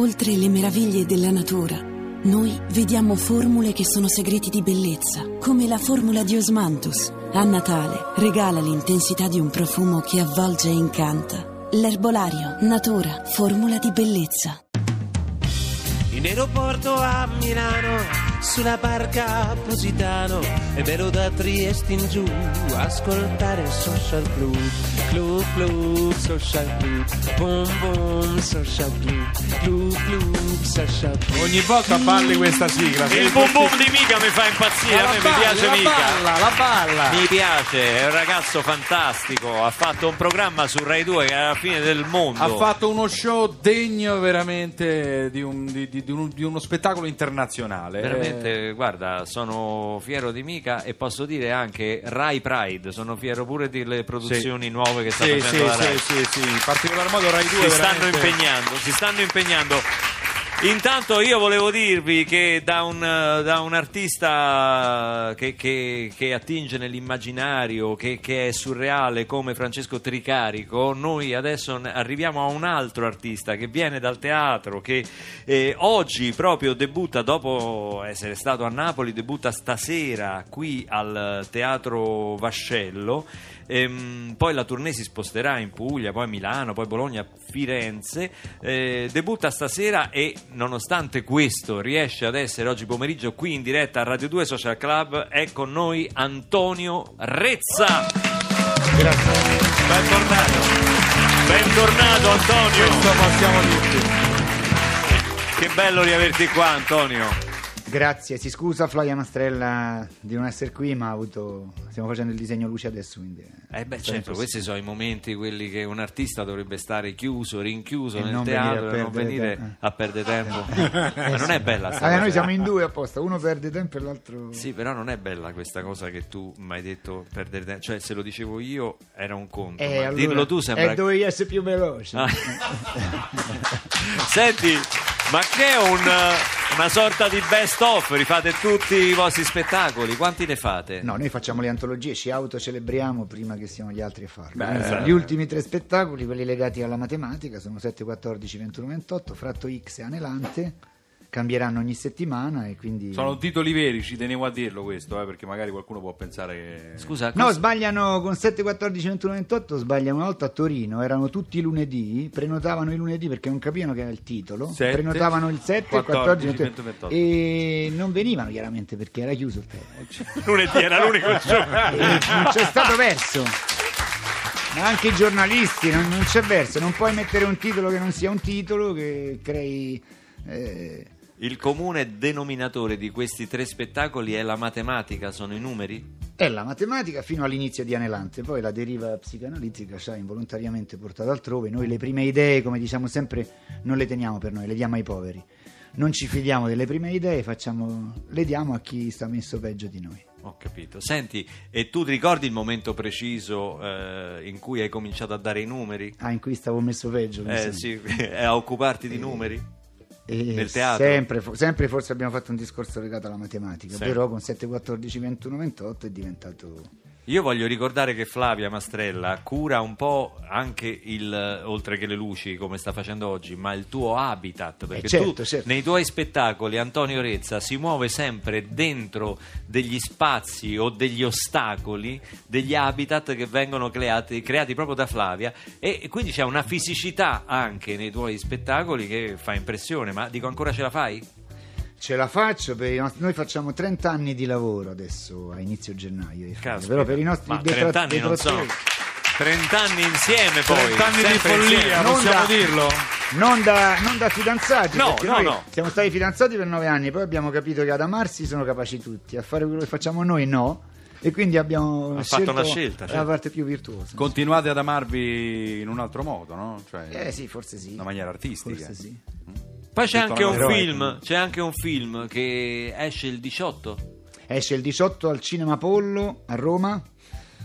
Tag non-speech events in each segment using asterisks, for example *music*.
Oltre le meraviglie della natura, noi vediamo formule che sono segreti di bellezza, come la formula di Osmanthus. A Natale regala l'intensità di un profumo che avvolge e incanta. L'erbolario, natura, formula di bellezza. In aeroporto a Milano sulla barca Positano e vero da Trieste in giù ascoltare Social Club Club Club Social Club Boom Boom Social Club Club Club Social Club Ogni volta balli questa sigla. Il boom boom di Mica mi fa impazzire, a la me mi balli, piace la Mica. balla, la balla. Mi piace, è un ragazzo fantastico, ha fatto un programma su Rai 2 che è alla fine del mondo. Ha fatto uno show degno veramente di, un- di- di- di un- di uno spettacolo internazionale. Veramente, Eh, guarda, sono fiero di Mica e posso dire anche Rai Pride, sono fiero pure delle produzioni nuove che sta sì, facendo sì, la Rai. sì, sì, sì, in particolar modo Rai 2 si stanno veramente- impegnando, si stanno impegnando. Intanto io volevo dirvi che da un, da un artista che, che- che attinge nell'immaginario, che, che è surreale come Francesco Tricarico, noi adesso arriviamo a un altro artista che viene dal teatro, che eh, oggi proprio debutta, dopo essere stato a Napoli, debutta stasera qui al Teatro Vascello. Ehm, poi la tournée si sposterà in Puglia, poi Milano, poi Bologna, Firenze. Eh, debutta stasera e nonostante questo riesce ad essere oggi pomeriggio qui in diretta a Radio 2 Social Club. È con noi Antonio Rezza. Grazie. Bentornato. Bentornato Antonio. Questo possiamo dirti. Che bello riaverti qua Antonio. Grazie, si scusa Flavia Mastrella di non essere qui, ma avuto... stiamo facendo il disegno luce adesso, quindi... Eh beh certo, questi sono i momenti quelli che un artista dovrebbe stare chiuso, rinchiuso E nel teatro e non venire tempo. a perdere tempo. Ma *laughs* non è bella sta Ah, cosa. noi siamo in due apposta, uno perde tempo e l'altro... Sì, però non è bella questa cosa che tu mi hai detto perdere tempo. Cioè, se lo dicevo io era un conto, Eh, allora- dirlo tu sembra. Eh, dovevi essere più veloce. Ah. *laughs* Senti, ma che è un, eh, una sorta di best of? Rifate tutti i vostri spettacoli? Quanti ne fate? No, noi facciamo le antologie, ci autocelebriamo prima che siano gli altri a farlo. Beh, esatto. Gli ultimi tre spettacoli, quelli legati alla matematica, sono 7, 14, 21, 28, Fratto X e Anelante, cambieranno ogni settimana e quindi... Sono titoli veri, ci tenevo a dirlo questo, eh, perché magari qualcuno può pensare che... Scusa, No, cos- sbagliano con 7, 14, 21, 28, sbagliano una volta a Torino, erano tutti i lunedì, prenotavano i lunedì perché non capivano che era il titolo, Sette, prenotavano il 7, 14, 14, 21, 28, e non venivano chiaramente perché era chiuso il teatro. *laughs* lunedì era l'unico *laughs* giorno. Non c'è stato verso. Ma anche i giornalisti, non, non c'è verso, non puoi mettere un titolo che non sia un titolo, che crei... eh, Il comune denominatore di questi tre spettacoli è la matematica, sono i numeri? È la matematica fino all'inizio di Anelante, poi la deriva psicanalitica ci ha involontariamente portato altrove. Noi le prime idee, come diciamo sempre, non le teniamo per noi, le diamo ai poveri. Non ci fidiamo delle prime idee, facciamo- le diamo a chi sta messo peggio di noi. Ho capito. Senti, e tu ti ricordi il momento preciso eh, in cui hai cominciato a dare i numeri? Ah, in cui stavo messo peggio. Eh, sì, *laughs* a occuparti di numeri? E? Sempre, sempre forse abbiamo fatto un discorso legato alla matematica, Sì. però con 7, 14, 21, 28 è diventato... Io voglio ricordare che Flavia Mastrella cura un po' anche il, oltre che le luci come sta facendo oggi, ma il tuo habitat, perché certo, tu certo. nei tuoi spettacoli Antonio Rezza si muove sempre dentro degli spazi o degli ostacoli, degli habitat che vengono creati, creati proprio da Flavia e quindi c'è una fisicità anche nei tuoi spettacoli che fa impressione, ma dico ancora ce la fai? Ce la faccio, nostri- noi facciamo 30 anni di lavoro adesso a inizio gennaio, Caspita. però per i nostri ma detra- 30 anni non sono detrattori- 30 anni insieme poi 30 anni di follia. Non possiamo da- dirlo? Non da, non da fidanzati, No, no, noi no. siamo stati fidanzati per nove anni, poi abbiamo capito che ad amarsi sono capaci tutti, a fare quello che facciamo noi no, e quindi abbiamo Ha fatto una scelta, la certo. parte più virtuosa. Continuate ad amarvi in un altro modo, no? Cioè, Eh sì, forse sì. Una maniera artistica. Forse sì. Poi c'è anche un film, c'è anche un film che esce il 18. Esce il 18 al Cinema Apollo a Roma,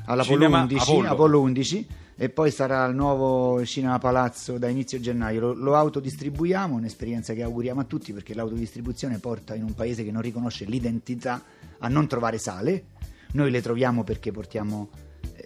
all'Apollo Cinema 11, Apollo. Apollo 11 e poi sarà al nuovo Cinema Palazzo da inizio gennaio. Lo, lo autodistribuiamo, un'esperienza che auguriamo a tutti perché l'autodistribuzione porta in un paese che non riconosce l'identità a non trovare sale. Noi le troviamo perché portiamo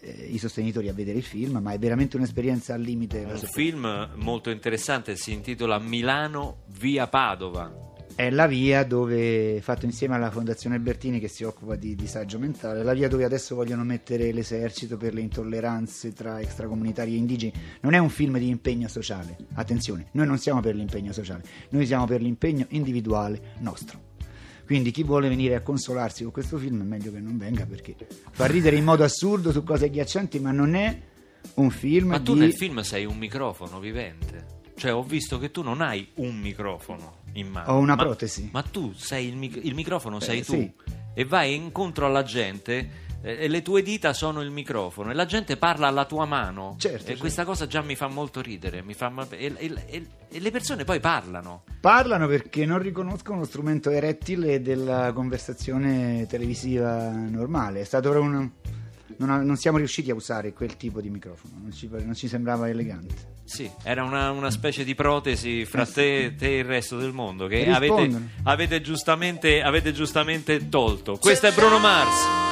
eh, i sostenitori a vedere il film, ma è veramente un'esperienza al limite. Un film molto interessante, si intitola Milano via Padova. È la via dove, fatto insieme alla Fondazione Albertini che si occupa di disagio mentale, la via dove adesso vogliono mettere l'esercito per le intolleranze tra extracomunitari e indigeni. Non è un film di impegno sociale, attenzione, noi non siamo per l'impegno sociale, noi siamo per l'impegno individuale nostro. Quindi chi vuole venire a consolarsi con questo film è meglio che non venga perché fa ridere in modo assurdo su cose agghiaccianti, ma non è un film Ma tu di... nel film sei un microfono vivente. Cioè, ho visto che tu non hai un microfono in mano. Ho una Ma- protesi. Ma tu sei il, mic- il microfono, sei Eh, tu. sì. E vai incontro alla gente. Eh, E le tue dita sono il microfono e la gente parla alla tua mano. Certo, e certo. questa cosa già mi fa molto ridere. mi fa- e, e- e- e le persone poi parlano. Parlano perché non riconoscono lo strumento erettile della conversazione televisiva normale. È stato un- non, non siamo riusciti a usare quel tipo di microfono, non ci, non ci sembrava elegante. Sì, era una, una specie di protesi fra te, te e il resto del mondo che avete, avete giustamente, avete giustamente tolto. Questo è Bruno Mars.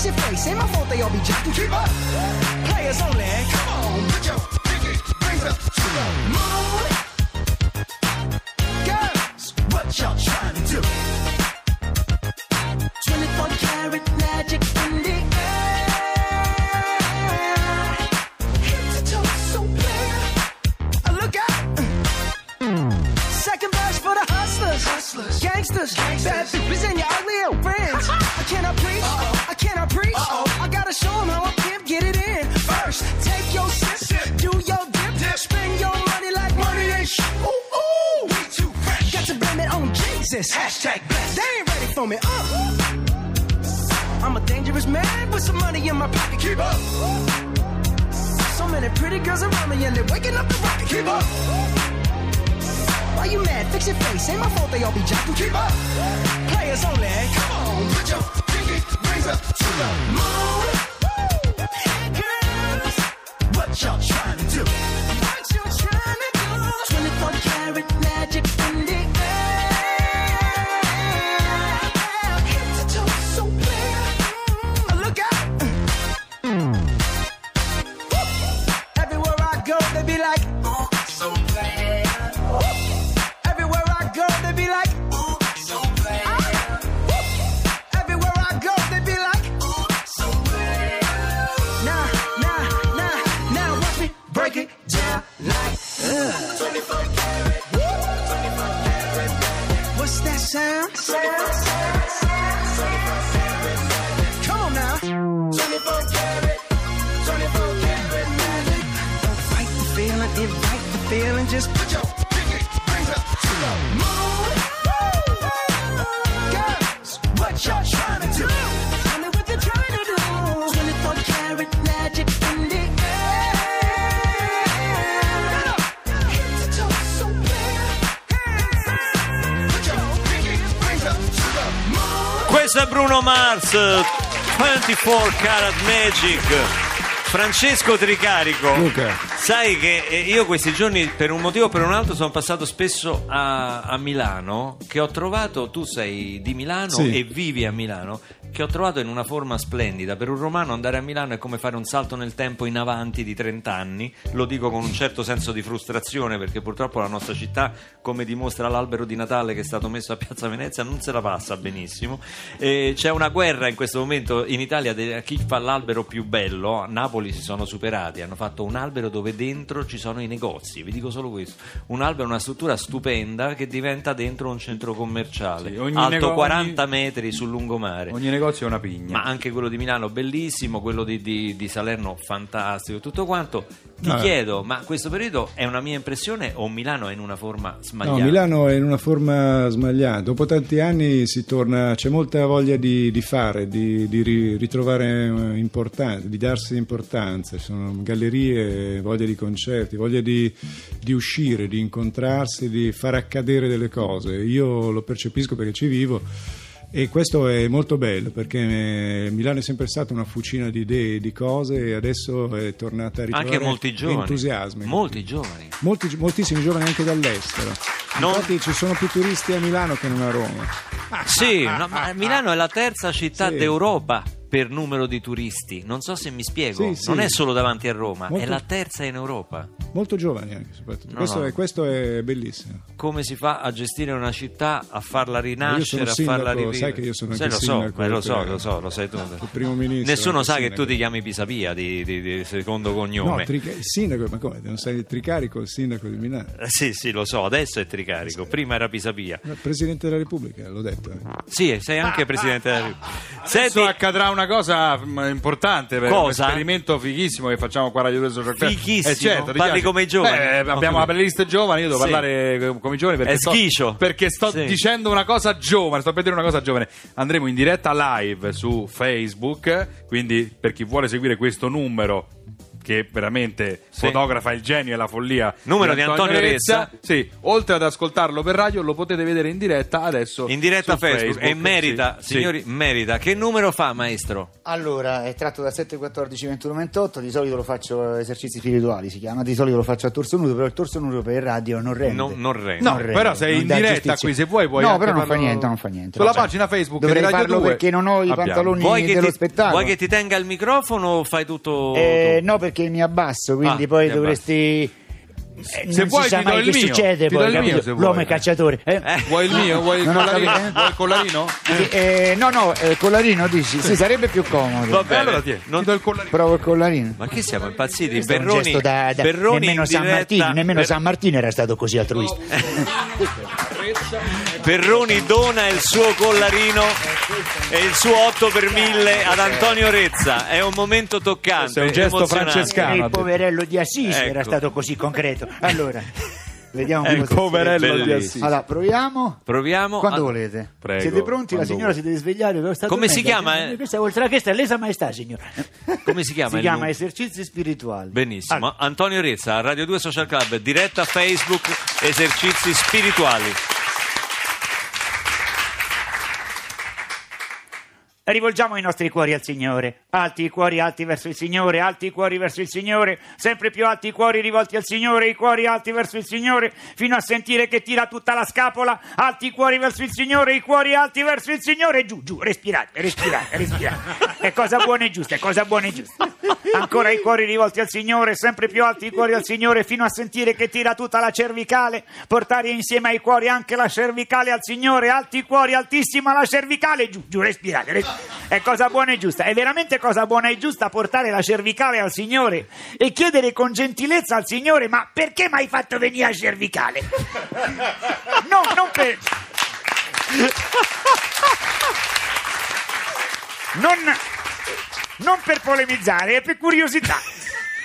Fix your face. Ain't my fault they all be jocking. Keep up. Players only. Come on, put your pinky rings up to the moon. Girls, what y'all trying to do? Money in my pocket. Keep up. So many pretty girls around me and they're waking up the rocket. Keep up. Why you mad? Fix your face. Ain't my fault they all be jocking. Keep up. Players only. Come on, put your pinky rings up to the moon. Girls, what y'all trying to do? What you trying to do? 24 karat break it down like, uh. 24 karat, 24 karat. What's that sound, sound, Questo è Bruno Mars, 24 Karat Magic. Francesco Tricarico, Luca. sai che eh, io questi giorni per un motivo o per un altro sono passato spesso a, a Milano, che ho trovato, tu sei di Milano Sì. e vivi a Milano, che ho trovato in una forma splendida. Per un romano andare a Milano è come fare un salto nel tempo in avanti di 30 anni. Lo dico con un certo senso di frustrazione perché purtroppo la nostra città, come dimostra l'albero di Natale che è stato messo a Piazza Venezia, non se la passa benissimo. E c'è una guerra in questo momento in Italia di chi fa l'albero più bello. A Napoli si sono superati, hanno fatto un albero dove dentro ci sono i negozi. Vi dico solo questo: un albero, una struttura stupenda che diventa dentro un centro commerciale Sì, ogni alto nego- 40 metri sul lungomare. Ogni negozio è una pigna. Ma anche quello di Milano bellissimo, quello di, di- di Salerno fantastico, tutto quanto. Ti No. chiedo, ma questo periodo è una mia impressione o Milano è in una forma smagliata? No, Milano è in una forma sbagliata. Dopo tanti anni si torna, c'è molta voglia di, di fare, di, di ri- ritrovare eh, importanza, di darsi importanza. Ci sono gallerie, voglia di concerti, voglia di, di uscire, di incontrarsi, di far accadere delle cose. Io lo percepisco perché ci vivo. E questo è molto bello perché eh, Milano è sempre stata una fucina di idee, di cose e adesso è tornata a ritrovare Anche molti giovani. entusiasmi. Molti giovani. Molti- moltissimi giovani anche dall'estero. Non- Infatti ci sono più turisti a Milano che non a Roma. Sì, no, ma Milano è la terza città Sì. d'Europa per numero di turisti. Non so se mi spiego. Sì, sì. Non è solo davanti a Roma, è Molto- la terza in Europa. Molto giovani anche soprattutto. No, questo, no. È, questo è bellissimo. Come si fa a gestire una città, a farla rinascere, a farla sindaco, rivivere? sai che io sono anche lo so, eh, lo so, lo so, lo sai tu. Il primo ministro. Nessuno sa che sindaco. tu ti chiami Pisapia di, di- di secondo cognome. No, trica- il sindaco, ma come? Non sei il tricarico, il sindaco di Milano. Eh, Sì, sì, lo so, adesso è Tricarico, prima era Pisapia. Presidente della Repubblica, l'ho detto. eh. Sì, sei anche presidente della Repubblica. Adesso Senti, accadrà una cosa mm, importante per Cosa? un esperimento fighissimo che facciamo qua a Radio 2 Social Club. Fighissimo? Eh, certo, Parli come i giovani? Eh, Ho abbiamo la playlist giovani, io devo Sì. parlare come i giovani perché È sto, perché sto Sì. dicendo una cosa giovane, sto per dire una cosa giovane. Andremo in diretta live su Facebook, quindi per chi vuole seguire questo numero che veramente Sì. fotografa il genio e la follia Numero di Antonio Rezza. Sì, oltre ad ascoltarlo per radio lo potete vedere in diretta adesso in diretta su Facebook, e merita, Sì, sì. signori, merita. Che numero fa, maestro? Allora, è tratto da 7, 14, 21, 28. Di solito lo faccio esercizi spirituali, si chiama. Di solito lo faccio a torso nudo, però il torso nudo per radio non rende. Non, non rende. No, Non rende, però sei non in diretta giustizia. qui, se vuoi puoi No, però non fa niente, non fa niente. Sulla Vabbè. pagina Facebook Dovrei di Radio farlo 2 perché non ho i abbiamo. pantaloni Vuoi che, dello ti, spettacolo. vuoi che ti tenga il microfono o fai tutto... Eh, no, perché mi abbasso, quindi Ah, poi ti dovresti. eh, Se non vuoi si sa ti do mai il che mio, succede ti do poi, il mio, se L'uomo vuoi. è cacciatore. eh. Eh. Vuoi il mio? Vuoi il *laughs* Non ho collarino? eh? Vuoi il collarino? Sì, eh, no, no, eh, collarino dici, sì, sarebbe più comodo. Va bene. allora tieni, Non- ti do il collarino. Provo il collarino. Ma che siamo impazziti? Questo è un Berroni, gesto da, da- Berroni nemmeno San diretta- Martino, nemmeno Per- San Martino era stato così altruista. Perroni dona il suo collarino e il suo 8 per 1000 ad Antonio Rezza. È un momento toccante. Questo è un gesto emozionante. francescano. il poverello di Assisi era Ecco. stato così concreto. Allora, vediamo Il cosa- poverello di. Assisi. Allora, proviamo. Proviamo. Quando a- volete? Prego, Siete pronti? La signora si deve svegliare. Come si dormendo? chiama, eh? Questa oltre a questa è lesa maestà, signora. *laughs* Come si chiama Si chiama numero? esercizi spirituali. Benissimo. Allora, Antonio Rezza, a Radio 2 Social Club, diretta Facebook, esercizi spirituali. Rivolgiamo i nostri cuori al Signore. Alti i cuori alti verso il Signore, alti i cuori verso il Signore, sempre più alti i cuori rivolti al Signore, i cuori alti verso il Signore, fino a sentire che tira tutta la scapola. Alti i cuori verso il Signore, i cuori alti verso il Signore. Giù, giù, respirate, respirate, respirate. È cosa buona e giusta, è cosa buona e giusta. Ancora i cuori rivolti al Signore, sempre più alti i cuori al Signore, fino a sentire che tira tutta la cervicale. Portare insieme ai cuori anche la cervicale al Signore. Alti i cuori, altissima la cervicale. Giù, giù, respirate. respirate. È cosa buona e giusta. È veramente cosa buona e giusta portare la cervicale al Signore e chiedere con gentilezza al Signore: Ma perché mi hai fatto venire la cervicale? No, non per. Non, non per polemizzare, è per curiosità.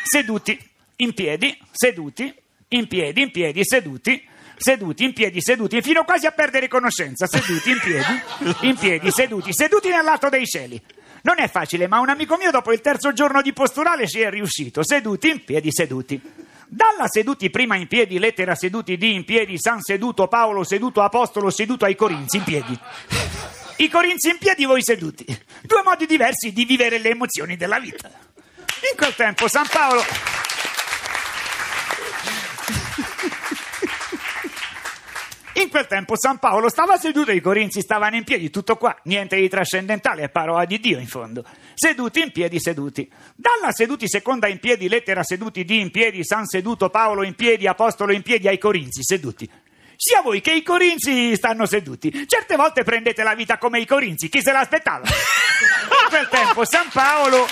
Seduti, in piedi, seduti, in piedi, in piedi, seduti, seduti, in piedi, seduti, fino quasi a perdere conoscenza. Seduti, in piedi, *laughs* in piedi, seduti, seduti nell'alto dei cieli. Non è facile, ma un amico mio dopo il terzo giorno di posturale ci è riuscito. Seduti, in piedi, seduti. Dalla seduti prima in piedi, lettera seduti di in piedi, San seduto, Paolo seduto, Apostolo seduto ai Corinzi in piedi. I Corinzi in piedi, voi seduti. Due modi diversi di vivere le emozioni della vita. In quel tempo San Paolo... In quel tempo San Paolo stava seduto e i corinzi stavano in piedi, tutto qua, niente di trascendentale, è parola di Dio in fondo. Seduti in piedi, seduti. Dalla seduti seconda in piedi, lettera seduti di in piedi, San seduto Paolo in piedi, apostolo in piedi ai corinzi, seduti. Sia voi che i corinzi stanno seduti. Certe volte prendete la vita come i corinzi, chi se l'aspettava? *laughs* In quel tempo San Paolo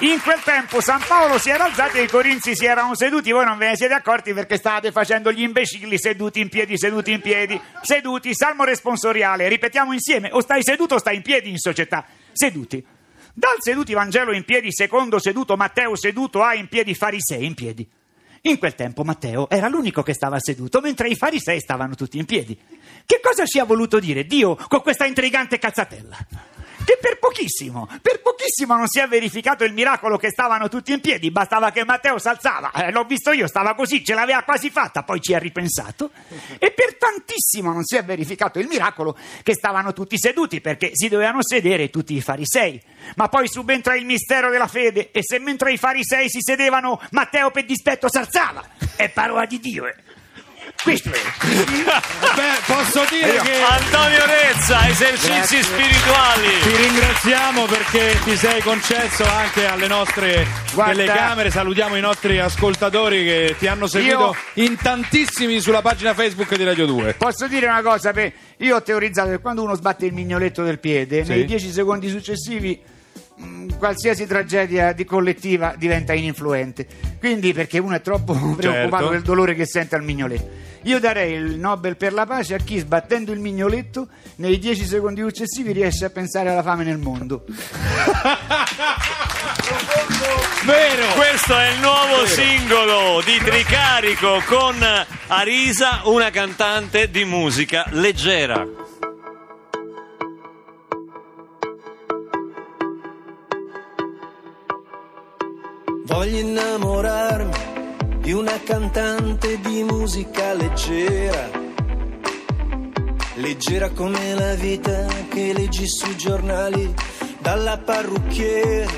in quel tempo San Paolo si era alzato e i corinzi si erano seduti, voi non ve ne siete accorti perché stavate facendo gli imbecilli seduti in piedi, seduti in piedi, seduti, salmo responsoriale, ripetiamo insieme, o stai seduto o stai in piedi in società, seduti. Dal seduti Vangelo in piedi, secondo seduto Matteo seduto a in piedi farisei in piedi. In quel tempo Matteo era l'unico che stava seduto, mentre i farisei stavano tutti in piedi. Che cosa ci ha voluto dire Dio con questa intrigante cazzatella? Che per pochissimo, per pochissimo non si è verificato il miracolo che stavano tutti in piedi, bastava che Matteo s'alzava, eh, l'ho visto io, stava così, ce l'aveva quasi fatta, poi ci ha ripensato, e per tantissimo non si è verificato il miracolo che stavano tutti seduti, perché si dovevano sedere tutti i farisei. Ma poi subentra il mistero della fede, e se mentre i farisei si sedevano, Matteo per dispetto s'alzava, è parola di Dio. eh. Questo è. *laughs* Beh, posso dire che Antonio Rezza, esercizi spirituali. ti ringraziamo perché ti sei concesso anche alle nostre Guarda- telecamere. Salutiamo i nostri ascoltatori che ti hanno seguito in tantissimi sulla pagina Facebook di Radio 2. Posso dire una cosa? Io ho teorizzato che quando uno sbatte il mignoletto del piede, Sì. nei dieci secondi successivi qualsiasi tragedia di collettiva diventa ininfluente. Quindi perché uno è troppo *laughs* preoccupato del dolore che sente al mignoletto. Io darei il Nobel per la pace a chi sbattendo il mignoletto nei dieci secondi successivi riesce a pensare alla fame nel mondo. *laughs* Vero! Questo è il nuovo singolo di Tricarico con Arisa, una cantante di musica leggera. Voglio innamorarmi di una cantante di musica leggera, leggera come la vita che leggi sui giornali dalla parrucchiera.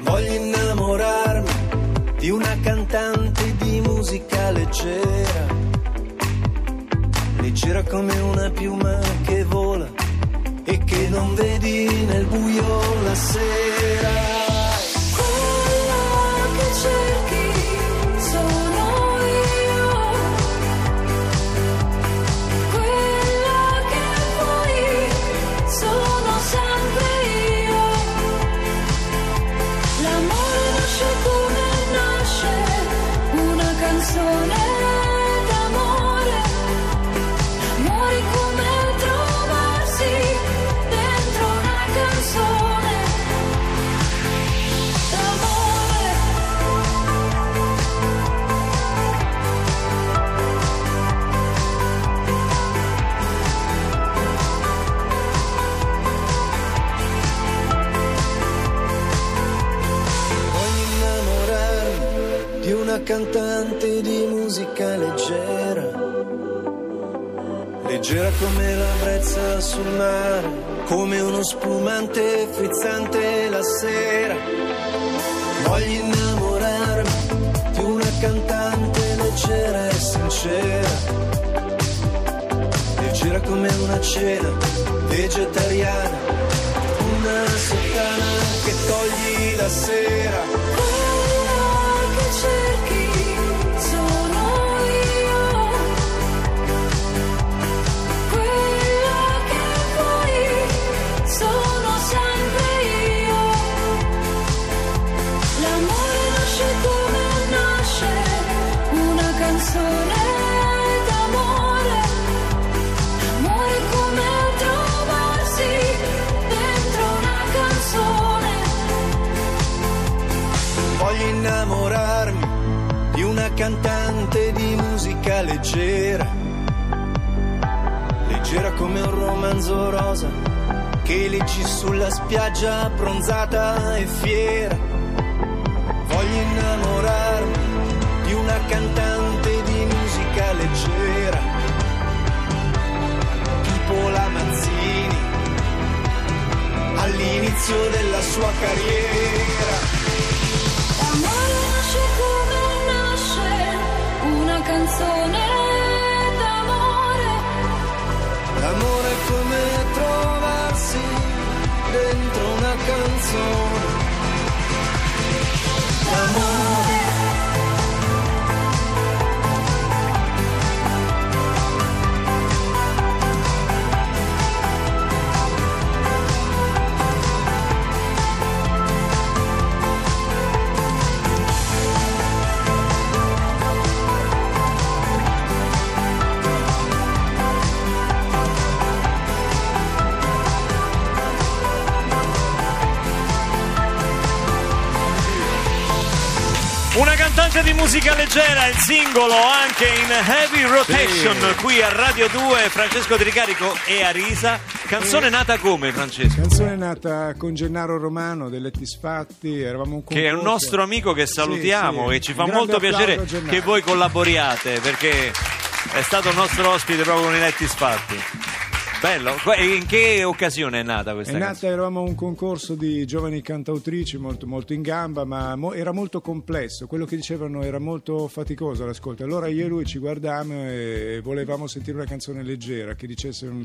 Voglio innamorarmi di una cantante di musica leggera, leggera come una piuma che vola e che non vedi nel buio la sera. Vegetariana, una sottana che togli la sera. Cantante di musica leggera, leggera come un romanzo rosa che leggi sulla spiaggia bronzata e fiera. Voglio innamorarmi di una cantante di musica leggera, tipo la Manzini, all'inizio della sua carriera. canzone d'amore. L'amore è come trovarsi dentro una canzone. L'amore di musica leggera, il singolo anche in heavy rotation qui a Radio 2, Francesco Di Ricarico e Arisa. Canzone nata come Francesco? Canzone nata con Gennaro Romano dei Letti Sfatti, eravamo un Che è un nostro amico che salutiamo Sì, sì. e ci fa Un molto piacere che voi collaboriate perché è stato nostro ospite proprio con i letti sfatti. Bello, in che occasione è nata È questa nata, canzone? eravamo un concorso di giovani cantautrici molto, molto in gamba, ma mo- era molto complesso. Quello che dicevano era molto faticoso all'ascolto. Allora io e lui ci guardavamo e volevamo sentire una canzone leggera che dicesse un-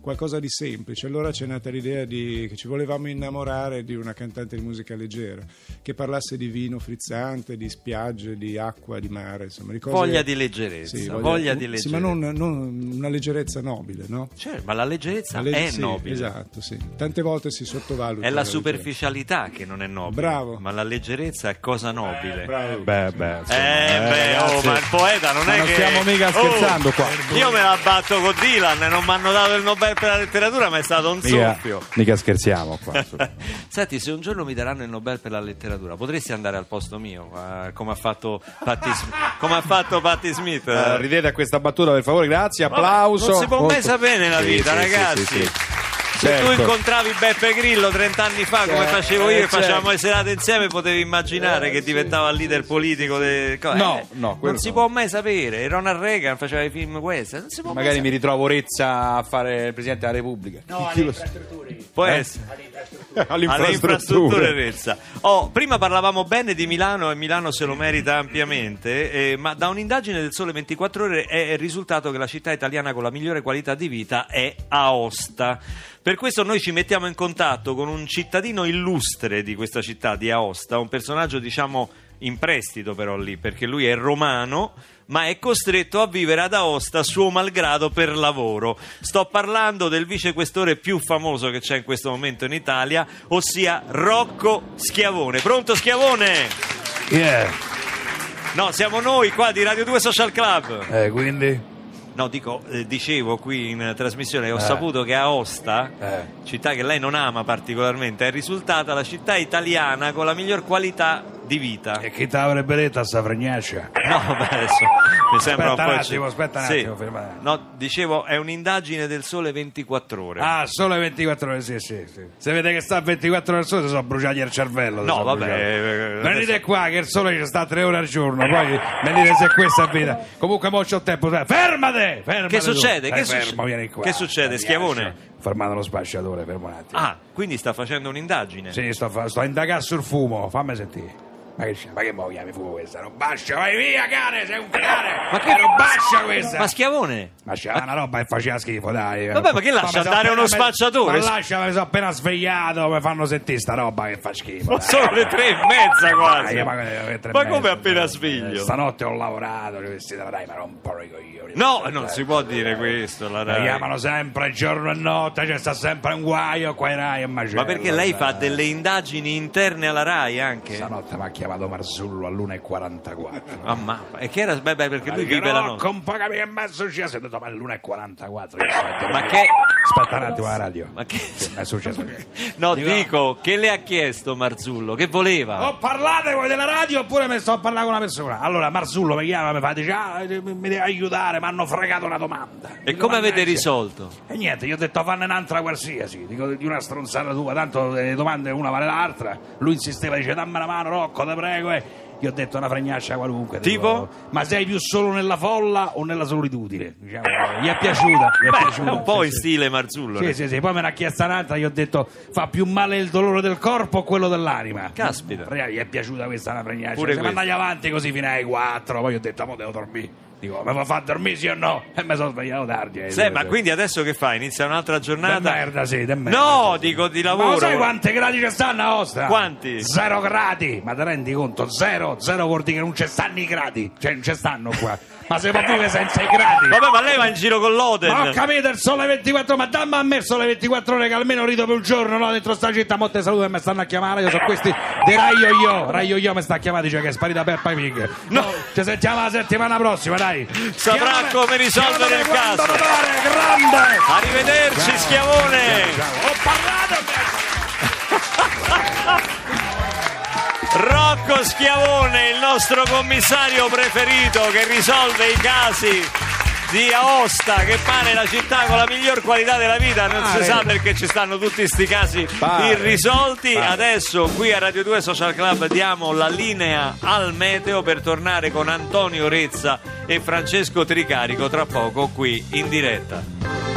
qualcosa di semplice. Allora c'è nata l'idea di, che ci volevamo innamorare di una cantante di musica leggera che parlasse di vino frizzante, di spiagge, di acqua, di mare. Insomma, di cose- Voglia di leggerezza, Sì, voglia di Sì, ma leggerezza. non, non una leggerezza nobile, no? Cioè, ma la leggerezza La leg- è sì, nobile. Esatto, sì. Tante volte si sottovaluta. È la leggerezza. superficialità che non è nobile. Bravo. Ma la leggerezza è cosa nobile. Bravo. Beh, beh, insomma, Eh, beh, oh, ma il poeta non ma è non che. stiamo mica Oh, scherzando qua. Io me la batto con Dylan, non mi hanno dato il Nobel per la letteratura, ma è stato un Mica, soffio. mica scherziamo qua. *laughs* Senti, se un giorno mi daranno il Nobel per la letteratura, potresti andare al posto mio, eh, come ha fatto Patti, come ha fatto Patti Smith? Eh, ridete a questa battuta per favore, grazie, Vabbè, applauso. non si può mai sapere nella vita, sì, ragazzi. Se tu Certo. incontravi Beppe Grillo 30 anni fa, come Eh, facevo io, eh, e facevamo certo. le serate insieme, potevi immaginare che diventava il leader politico. de- No, eh, no, non si no. può mai sapere. Ronald Reagan faceva i film western, non si può Magari mi ritrovo Rezza a fare il Presidente della Repubblica. No, alle infrastrutture. Può Eh? essere. alle infrastrutture *laughs* Rezza. Oh, prima parlavamo bene di Milano e Milano se lo merita ampiamente, eh, ma da un'indagine del Sole 24 Ore è è risultato che la città italiana con la migliore qualità di vita è Aosta. Per questo noi ci mettiamo in contatto con un cittadino illustre di questa città, di Aosta, un personaggio diciamo in prestito però lì, perché lui è romano ma è costretto a vivere ad Aosta suo malgrado per lavoro. Sto parlando del vicequestore più famoso che c'è in questo momento in Italia, ossia Rocco Schiavone. Pronto Schiavone? No, siamo noi qua di Radio 2 Social Club. Eh, quindi? No, dico, eh, dicevo qui in eh, trasmissione, ho saputo che Aosta, Eh. città che lei non ama particolarmente, è risultata la città italiana con la miglior qualità di vita. E chi te l'avrebbe detto a sta fregnaccia? No, beh, adesso mi sembra Aspetta un po' un attimo, aspetta un Sì. attimo, ferma. No, dicevo, è un'indagine del sole 24 ore. Ah, solo 24 ore, sì, sì, sì. Se vede che sta a 24 ore al sole, si sono bruciati il cervello. No, vabbè, bruciati. eh, Venite adesso- qua che il sole ci sta 3 ore al giorno, poi mi dite se questa vita. Comunque mo c'ho tempo. Fermate! Fermate Che succede? Stai Che succe- fermo, vieni qua. che succede, Dai, Schiavone? Fermato lo spacciatore, fermo un attimo. Ah, quindi sta facendo un'indagine. Sì, sto, fa- sto a indagare sul fumo, fammi sentire. Ma che, ma che mo chiami fumo questa? Non bascia, vai via cane, sei un cane! Ma che Eh, non bascia questa! Ma Schiavone? Ma c'è una roba che faceva schifo, dai. Vabbè, ma che lascia mi sono andare uno spacciatore? Ma lascia, mi sono appena svegliato, mi fanno sentire sta roba che fa schifo. Ma dai. sono le tre e mezza quasi. Dai, ma, Ma come mezza, appena sveglio? Stanotte ho lavorato, li vestiti dai, ma non un po' i coglioni. No, non si può dire questo. La Mi Rai. chiamano sempre giorno e notte, c'è sta sempre un guaio qua in Rai e macello. Ma perché lei fa delle indagini interne alla Rai anche? Stanotte mi ha chiamato Marzullo all'1.44. Ah, ma e che era beh, beh, perché lui vive la no, notte. con poca che mezzo ci ha seduto ma all'1.44. io sto a dormire. Ma che Aspetta un attimo la radio. Ma che è successo che? No, Dico- dico, che le ha chiesto Marzullo? Che voleva? O parlate voi della radio oppure mi sto a parlare con una persona. Allora Marzullo mi chiama, mi fa, dice, ah, mi deve aiutare, mi hanno fregato una domanda. E Dico, come avete risolto? E niente, gli ho detto fanne un'altra qualsiasi, dico di una stronzata tua, tanto le domande una vale l'altra. Lui insisteva, dice dammi la mano Rocco, te prego. E gli ho detto una fregnaccia qualunque. Tipo? ma sei più solo nella folla o nella solitudine? Diciamo, gli è piaciuta. Gli è Beh, piaciuta, è un po' sì, in sì. stile Marzullo. Sì, sì, sì, poi me ne ha chiesto un'altra, gli ho detto fa più male il dolore del corpo o quello dell'anima? Caspita. Gli è piaciuta questa una fregnaccia. Pure questa. andati avanti così fino ai quattro, poi ho detto mo devo dormire. Dico, mi fa dormire sì o no? E mi sono svegliato tardi. eh, Sì, ma quindi adesso che fai? Inizia un'altra giornata? merda, sì, de merda. No, sì, dico di Ma lavoro. lo sai quanti gradi ci stanno a Ostra? Quanti? Zero gradi. Ma ti rendi conto? Zero, zero vuol dire che non ci stanno i gradi. Cioè, non ci stanno qua. *laughs* Ma se può vivere senza i gradi. Vabbè, ma lei va in giro con l'Oden. Ma ho capito il sole 24 ma dammi a me il sole 24 ore che almeno rido per un giorno no, dentro sta città molte salute mi stanno a chiamare io sono questi dei Raio Io Raio Io mi sta a chiamare dice che è sparita Peppa Pig no ci sentiamo la settimana prossima dai Saprà Chiamami- come risolvere il caso. pare, grande Arrivederci, Ciao. schiavone. Ciao. ho parlato *laughs* Rocco Schiavone, il nostro commissario preferito che risolve i casi di Aosta, che pare la città con la miglior qualità della vita. Non si Pare. sa perché ci stanno tutti questi casi Pare. irrisolti. Pare. Adesso qui a Radio 2 Social Club diamo la linea al meteo per tornare con Antonio Rezza e Francesco Tricarico tra poco qui in diretta.